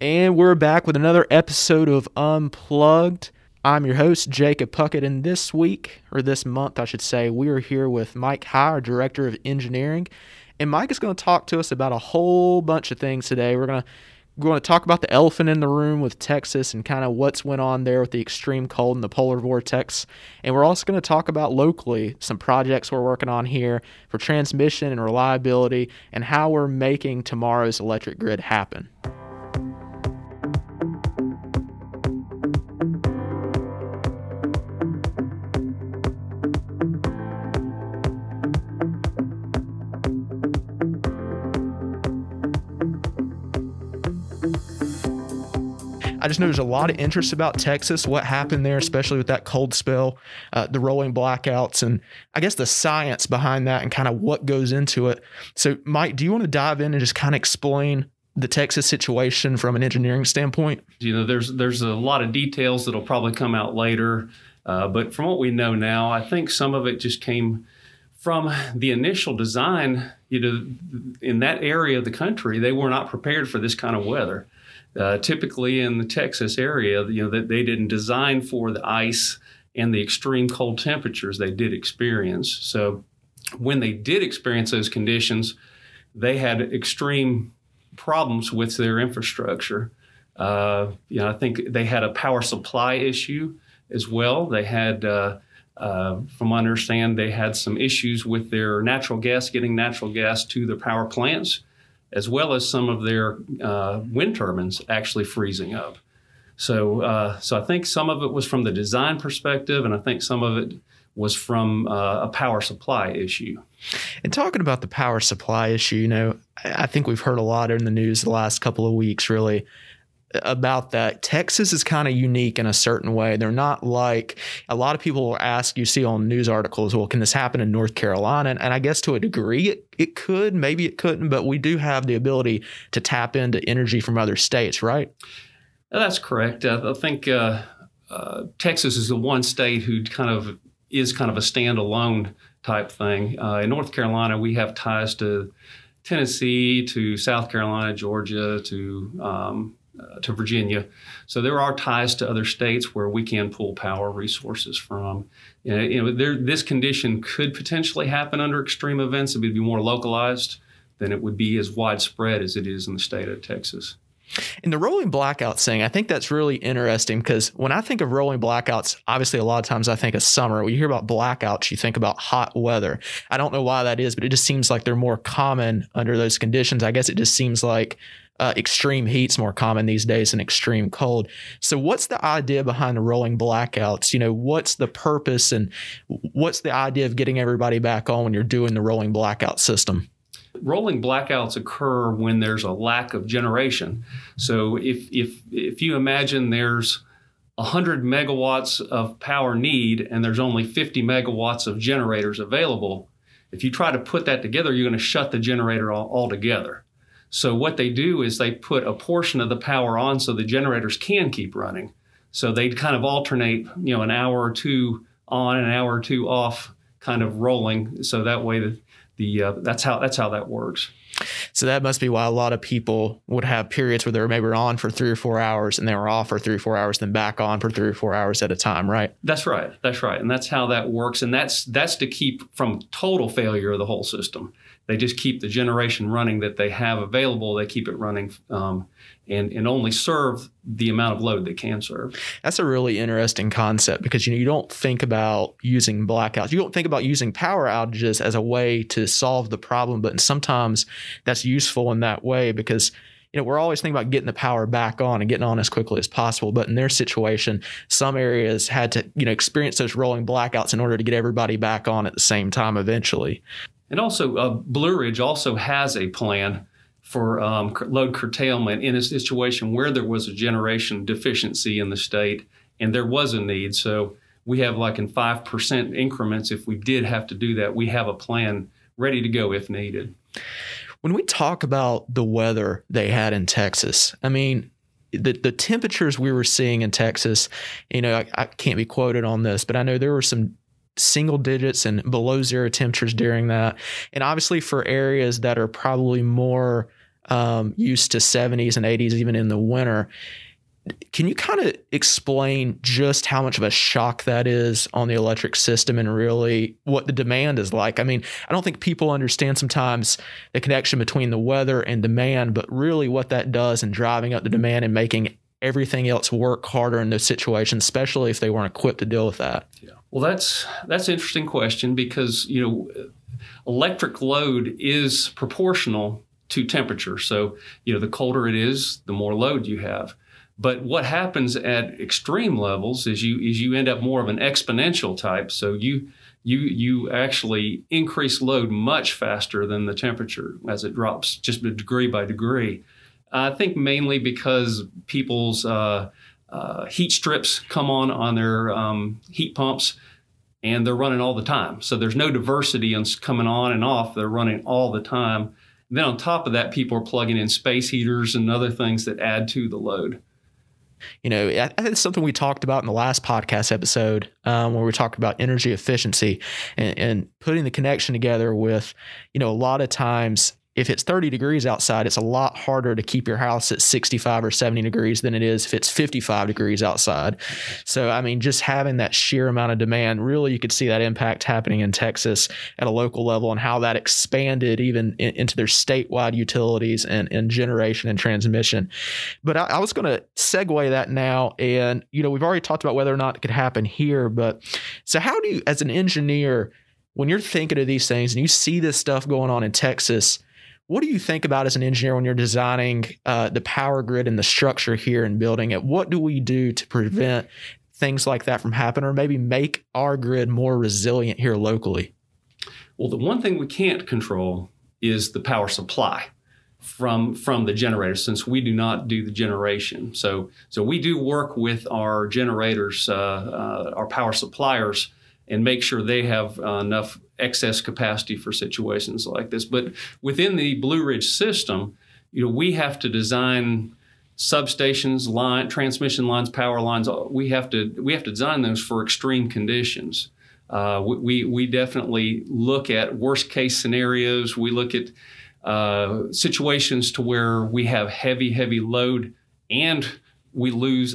And we're back with another episode of Unplugged. I'm your host, Jacob Puckett, and this week, or this month, I should say, we are here with Mike High, our Director of Engineering. And Mike is going to talk to us about a whole bunch of things today. We're going to we're going to talk about the elephant in the room with Texas and kind of what's went on there with the extreme cold and the polar vortex. And we're also going to talk about locally some projects we're working on here for transmission and reliability and how we're making tomorrow's electric grid happen. Just know there's a lot of interest about Texas, what happened there, especially with that cold spell, uh, the rolling blackouts, and I guess the science behind that and kind of what goes into it. So, Mike, do you want to dive in and just kind of explain the Texas situation from an engineering standpoint? You know, there's there's a lot of details that'll probably come out later, uh, but from what we know now, I think some of it just came from the initial design. You know, in that area of the country, they were not prepared for this kind of weather. Uh, typically in the Texas area, you know, that they didn't design for the ice and the extreme cold temperatures they did experience. So when they did experience those conditions, they had extreme problems with their infrastructure. Uh, you know, I think they had a power supply issue as well. They had, uh, uh, from I understand, they had some issues with their natural gas, getting natural gas to their power plants as well as some of their uh, wind turbines actually freezing up. So, uh, so I think some of it was from the design perspective, and I think some of it was from uh, a power supply issue. And talking about the power supply issue, you know, I think we've heard a lot in the news the last couple of weeks, really, about that. Texas is kind of unique in a certain way. They're not like a lot of people will ask, you see on news articles, well, can this happen in North Carolina? And, I guess to a degree it, it could, maybe it couldn't, but we do have the ability to tap into energy from other states, right? That's correct. I think uh, uh, Texas is the one state who kind of is kind of a standalone type thing. Uh, in North Carolina, we have ties to Tennessee, to South Carolina, Georgia, to um, uh, to Virginia. So there are ties to other states where we can pull power resources from. You know, there, this condition could potentially happen under extreme events. It would be more localized than it would be as widespread as it is in the state of Texas. In the rolling blackouts thing, I think that's really interesting because when I think of rolling blackouts, obviously a lot of times I think of summer. When you hear about blackouts, you think about hot weather. I don't know why that is, but it just seems like they're more common under those conditions. I guess it just seems like uh, extreme heat's more common these days than extreme cold. So, what's the idea behind the rolling blackouts? You know, what's the purpose and what's the idea of getting everybody back on when you're doing the rolling blackout system? Rolling blackouts occur when there's a lack of generation. So, if if if you imagine there's 100 megawatts of power need and there's only 50 megawatts of generators available, if you try to put that together, you're going to shut the generator all, altogether. So what they do is they put a portion of the power on so the generators can keep running. So they kind of alternate, you know, an hour or two on, an hour or two off, kind of rolling. So that way the, the uh, that's how that's how that works. So that must be why a lot of people would have periods where they were maybe on for three or four hours and they were off for three or four hours, then back on for three or four hours at a time, right? That's right. That's right. And that's how that works. And that's that's to keep from total failure of the whole system they just keep the generation running that they have available. They keep it running um, and, and only serve the amount of load they can serve. That's a really interesting concept because you know you don't think about using blackouts. You don't think about using power outages as a way to solve the problem, but sometimes that's useful in that way because you know, we're always thinking about getting the power back on and getting on as quickly as possible. But in their situation, some areas had to, you know, experience those rolling blackouts in order to get everybody back on at the same time eventually. And also, uh, Blue Ridge also has a plan for um, load curtailment in a situation where there was a generation deficiency in the state and there was a need. So we have like in 5% increments, if we did have to do that, we have a plan ready to go if needed. When we talk about the weather they had in Texas, I mean, the, the temperatures we were seeing in Texas, you know, I, I can't be quoted on this, but I know there were some single digits and below zero temperatures during that. And obviously, for areas that are probably more um, used to 70s and 80s, even in the winter. Can you kind of explain just how much of a shock that is on the electric system and really what the demand is like? I mean, I don't think people understand sometimes the connection between the weather and demand, but really what that does in driving up the demand and making everything else work harder in those situations, especially if they weren't equipped to deal with that. Yeah. Well, that's that's an interesting question because you know electric load is proportional to temperature. So you know the colder it is, the more load you have. But what happens at extreme levels is you is you end up more of an exponential type. So you you you actually increase load much faster than the temperature as it drops just degree by degree. I think mainly because people's uh, uh, heat strips come on on their um, heat pumps and they're running all the time. So there's no diversity in coming on and off. They're running all the time. And then on top of that, people are plugging in space heaters and other things that add to the load. You know, I think it's something we talked about in the last podcast episode um, where we talked about energy efficiency and, and putting the connection together with, you know, a lot of times if it's 30 degrees outside, it's a lot harder to keep your house at 65 or 70 degrees than it is if it's 55 degrees outside. So, I mean, just having that sheer amount of demand, really, you could see that impact happening in Texas at a local level and how that expanded even in, into their statewide utilities and, and generation and transmission. But I, I was going to segue that now. And, you know, we've already talked about whether or not it could happen here. But so, how do you, as an engineer, when you're thinking of these things and you see this stuff going on in Texas, what do you think about as an engineer when you're designing uh, the power grid and the structure here and building it? What do we do to prevent things like that from happening or maybe make our grid more resilient here locally? Well, the one thing we can't control is the power supply from from the generator since we do not do the generation so so we do work with our generators uh, uh, our power suppliers and make sure they have uh, enough excess capacity for situations like this. But within the Blue Ridge system, you know, we have to design substations, line, transmission lines, power lines. We have to we have to design those for extreme conditions. Uh, we we definitely look at worst case scenarios. We look at uh, situations to where we have heavy heavy load and we lose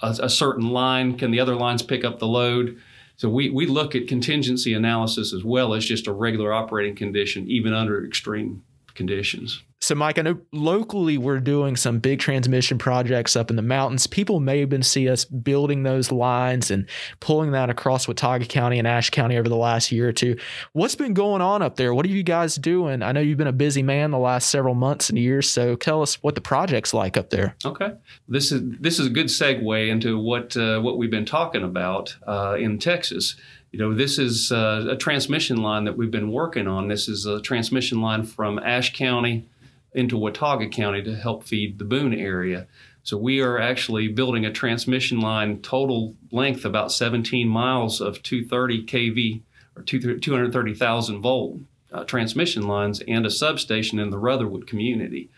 a, a certain line. Can the other lines pick up the load? So we, we look at contingency analysis as well as just a regular operating condition, even under extreme conditions. So, Mike, I know locally we're doing some big transmission projects up in the mountains. People may have been see us building those lines and pulling that across Watauga County and Ashe County over the last year or two. What's been going on up there? What are you guys doing? I know you've been a busy man the last several months and years. So, tell us what the project's like up there. Okay, this is this is a good segue into what uh, what we've been talking about uh, in Texas you know, this is uh, a transmission line that we've been working on. This is a transmission line from Ashe County into Watauga County to help feed the Boone area. So we are actually building a transmission line total length about 17 miles of 230 kV or 230,000 volt uh, transmission lines and a substation in the Rutherwood community.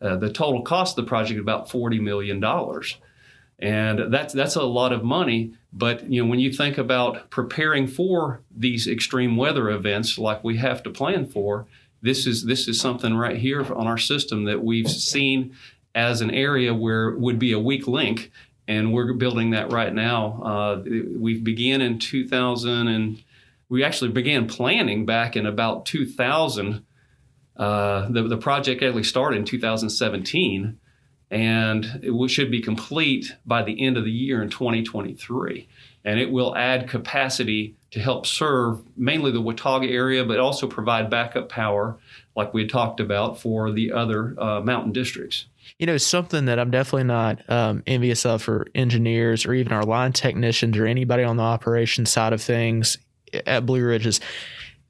Uh, the total cost of the project about $40 million. And that's that's a lot of money. But you know, when you think about preparing for these extreme weather events like we have to plan for, this is this is something right here on our system that we've seen as an area where would be a weak link, and we're building that right now. Uh, we began in 2000, and we actually began planning back in about 2000. Uh, the, the project actually started in 2017, and it should be complete by the end of the year in 2023. And it will add capacity to help serve mainly the Watauga area, but also provide backup power, like we had talked about, for the other uh, mountain districts. You know, something that I'm definitely not um, envious of for engineers or even our line technicians or anybody on the operations side of things at Blue Ridge is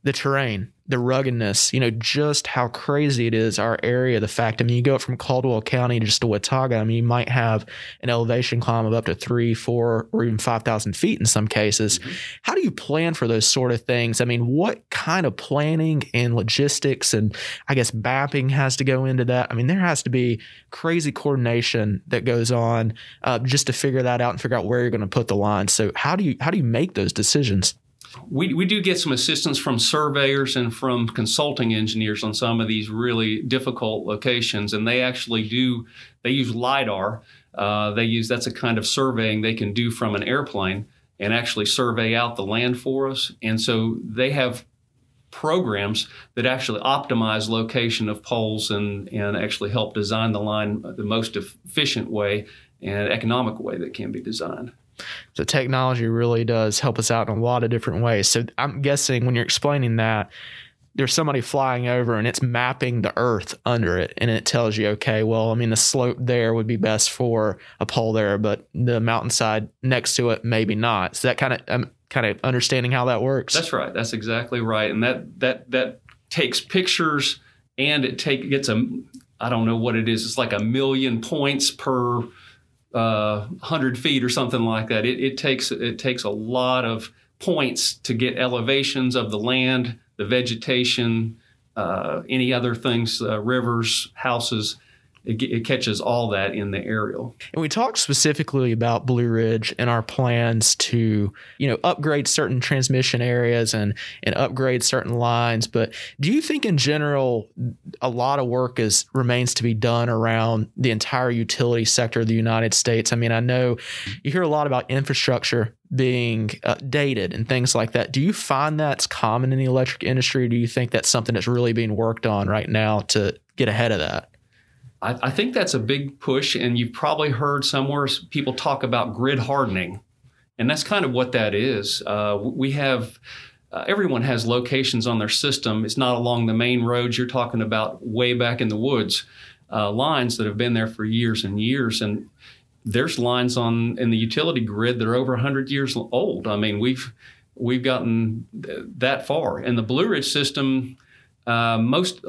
the terrain the ruggedness, you know, just how crazy it is, our area. The fact, I mean, you go from Caldwell County to just to Watauga, I mean, you might have an elevation climb of up to three, four, or even 5,000 feet in some cases. Mm-hmm. How do you plan for those sort of things? I mean, what kind of planning and logistics and I guess mapping has to go into that? I mean, there has to be crazy coordination that goes on uh, just to figure that out and figure out where you're going to put the line. So how do you, how do you make those decisions? We, we do get some assistance from surveyors and from consulting engineers on some of these really difficult locations, and they actually do they use lidar. Uh, they use that's a kind of surveying they can do from an airplane and actually survey out the land for us. And so they have programs that actually optimize location of poles and, and actually help design the line the most efficient way and economic way that can be designed. So technology really does help us out in a lot of different ways. So I'm guessing when you're explaining that, there's somebody flying over and it's mapping the earth under it and it tells you okay well i mean the slope there would be best for a pole there but the mountainside next to it maybe not. So that kind of i'm um, kind of understanding how that works? That's right. That's exactly right. And that that that takes pictures and it take gets a i don't know what it is. It's like a million points per uh, 100 feet or something like that. It, it, takes it takes a lot of points to get elevations of the land, the vegetation, uh, any other things, uh, rivers, houses, it, it, catches all that in the aerial. And we talked specifically about Blue Ridge and our plans to, you know, upgrade certain transmission areas and and upgrade certain lines. But do you think in general a lot of work is remains to be done around the entire utility sector of the United States? I mean, I know you hear a lot about infrastructure being uh, dated and things like that. Do you find that's common in the electric industry? do you think that's something that's really being worked on right now to get ahead of that? I, I think that's a big push, and you've probably heard somewhere people talk about grid hardening, and that's kind of what that is. Uh, we have. Uh, everyone has locations on their system. It's not along the main roads. You're talking about way back in the woods, uh, lines that have been there for years and years. And there's lines on in the utility grid that are over 100 years old. I mean, we've we've gotten that far. And the Blue Ridge system, uh, most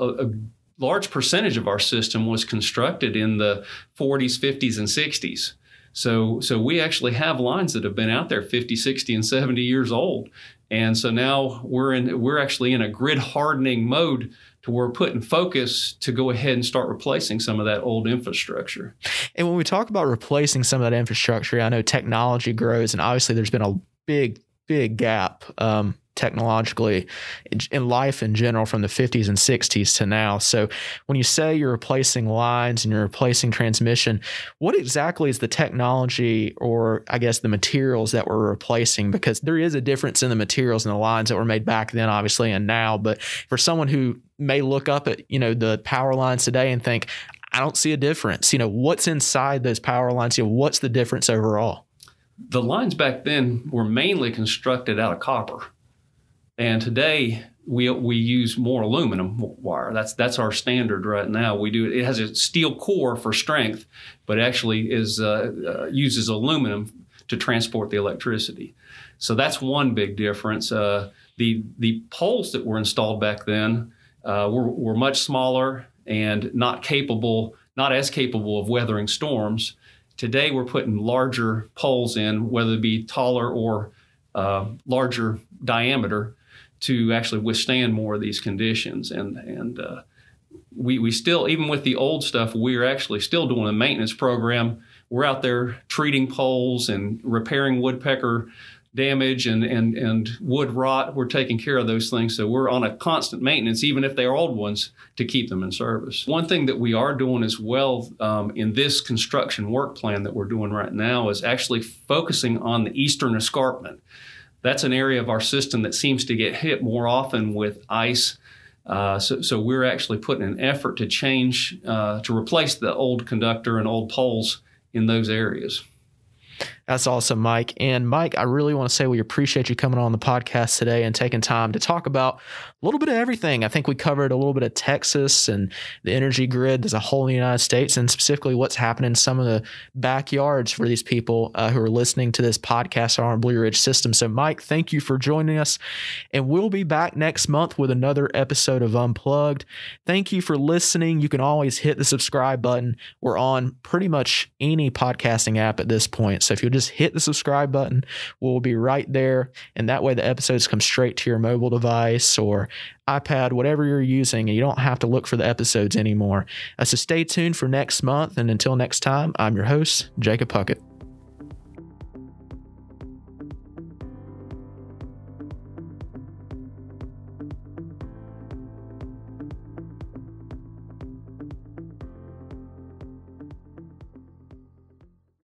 large percentage of our system was constructed in the 40s, 50s, and 60s. So, so we actually have lines that have been out there 50, 60, and 70 years old. And so now we're in we're actually in a grid hardening mode to where we're putting focus to go ahead and start replacing some of that old infrastructure. And when we talk about replacing some of that infrastructure, I know technology grows, and obviously there's been a big, big gap um, technologically in life in general from the 50s and 60s to now. So when you say you're replacing lines and you're replacing transmission, what exactly is the technology or I guess the materials that we're replacing? Because there is a difference in the materials and the lines that were made back then, obviously, and now. But for someone who may look up at, you know, the power lines today and think, I don't see a difference. You know, what's inside those power lines? You know, what's the difference overall? The lines back then were mainly constructed out of copper. And today we we use more aluminum wire. That's that's our standard right now. We do it has a steel core for strength, but actually is uh, uh, uses aluminum to transport the electricity. So that's one big difference. Uh, the the poles that were installed back then uh, were, were much smaller and not capable, not as capable of weathering storms. Today we're putting larger poles in, whether it be taller or uh, larger diameter to actually withstand more of these conditions. And and uh, we we still even with the old stuff, we're actually still doing a maintenance program. We're out there treating poles and repairing woodpecker damage and, and, and wood rot. We're taking care of those things. So we're on a constant maintenance, even if they're old ones, to keep them in service. One thing that we are doing as well um, in this construction work plan that we're doing right now is actually focusing on the eastern escarpment that's an area of our system that seems to get hit more often with ice. Uh, so, so, we're actually putting an effort to change, uh, to replace the old conductor and old poles in those areas. That's awesome, Mike. And Mike, I really want to say we appreciate you coming on the podcast today and taking time to talk about a little bit of everything. I think we covered a little bit of Texas and the energy grid as a whole in the United States, and specifically what's happening in some of the backyards for these people uh, who are listening to this podcast on Blue Ridge system. So, Mike, thank you for joining us. And we'll be back next month with another episode of Unplugged. Thank you for listening. You can always hit the subscribe button. We're on pretty much any podcasting app at this point. So, if you'll just hit the subscribe button, we'll be right there. And that way, the episodes come straight to your mobile device or iPad, whatever you're using, and you don't have to look for the episodes anymore. Uh, so stay tuned for next month. And until next time, I'm your host, Jacob Puckett.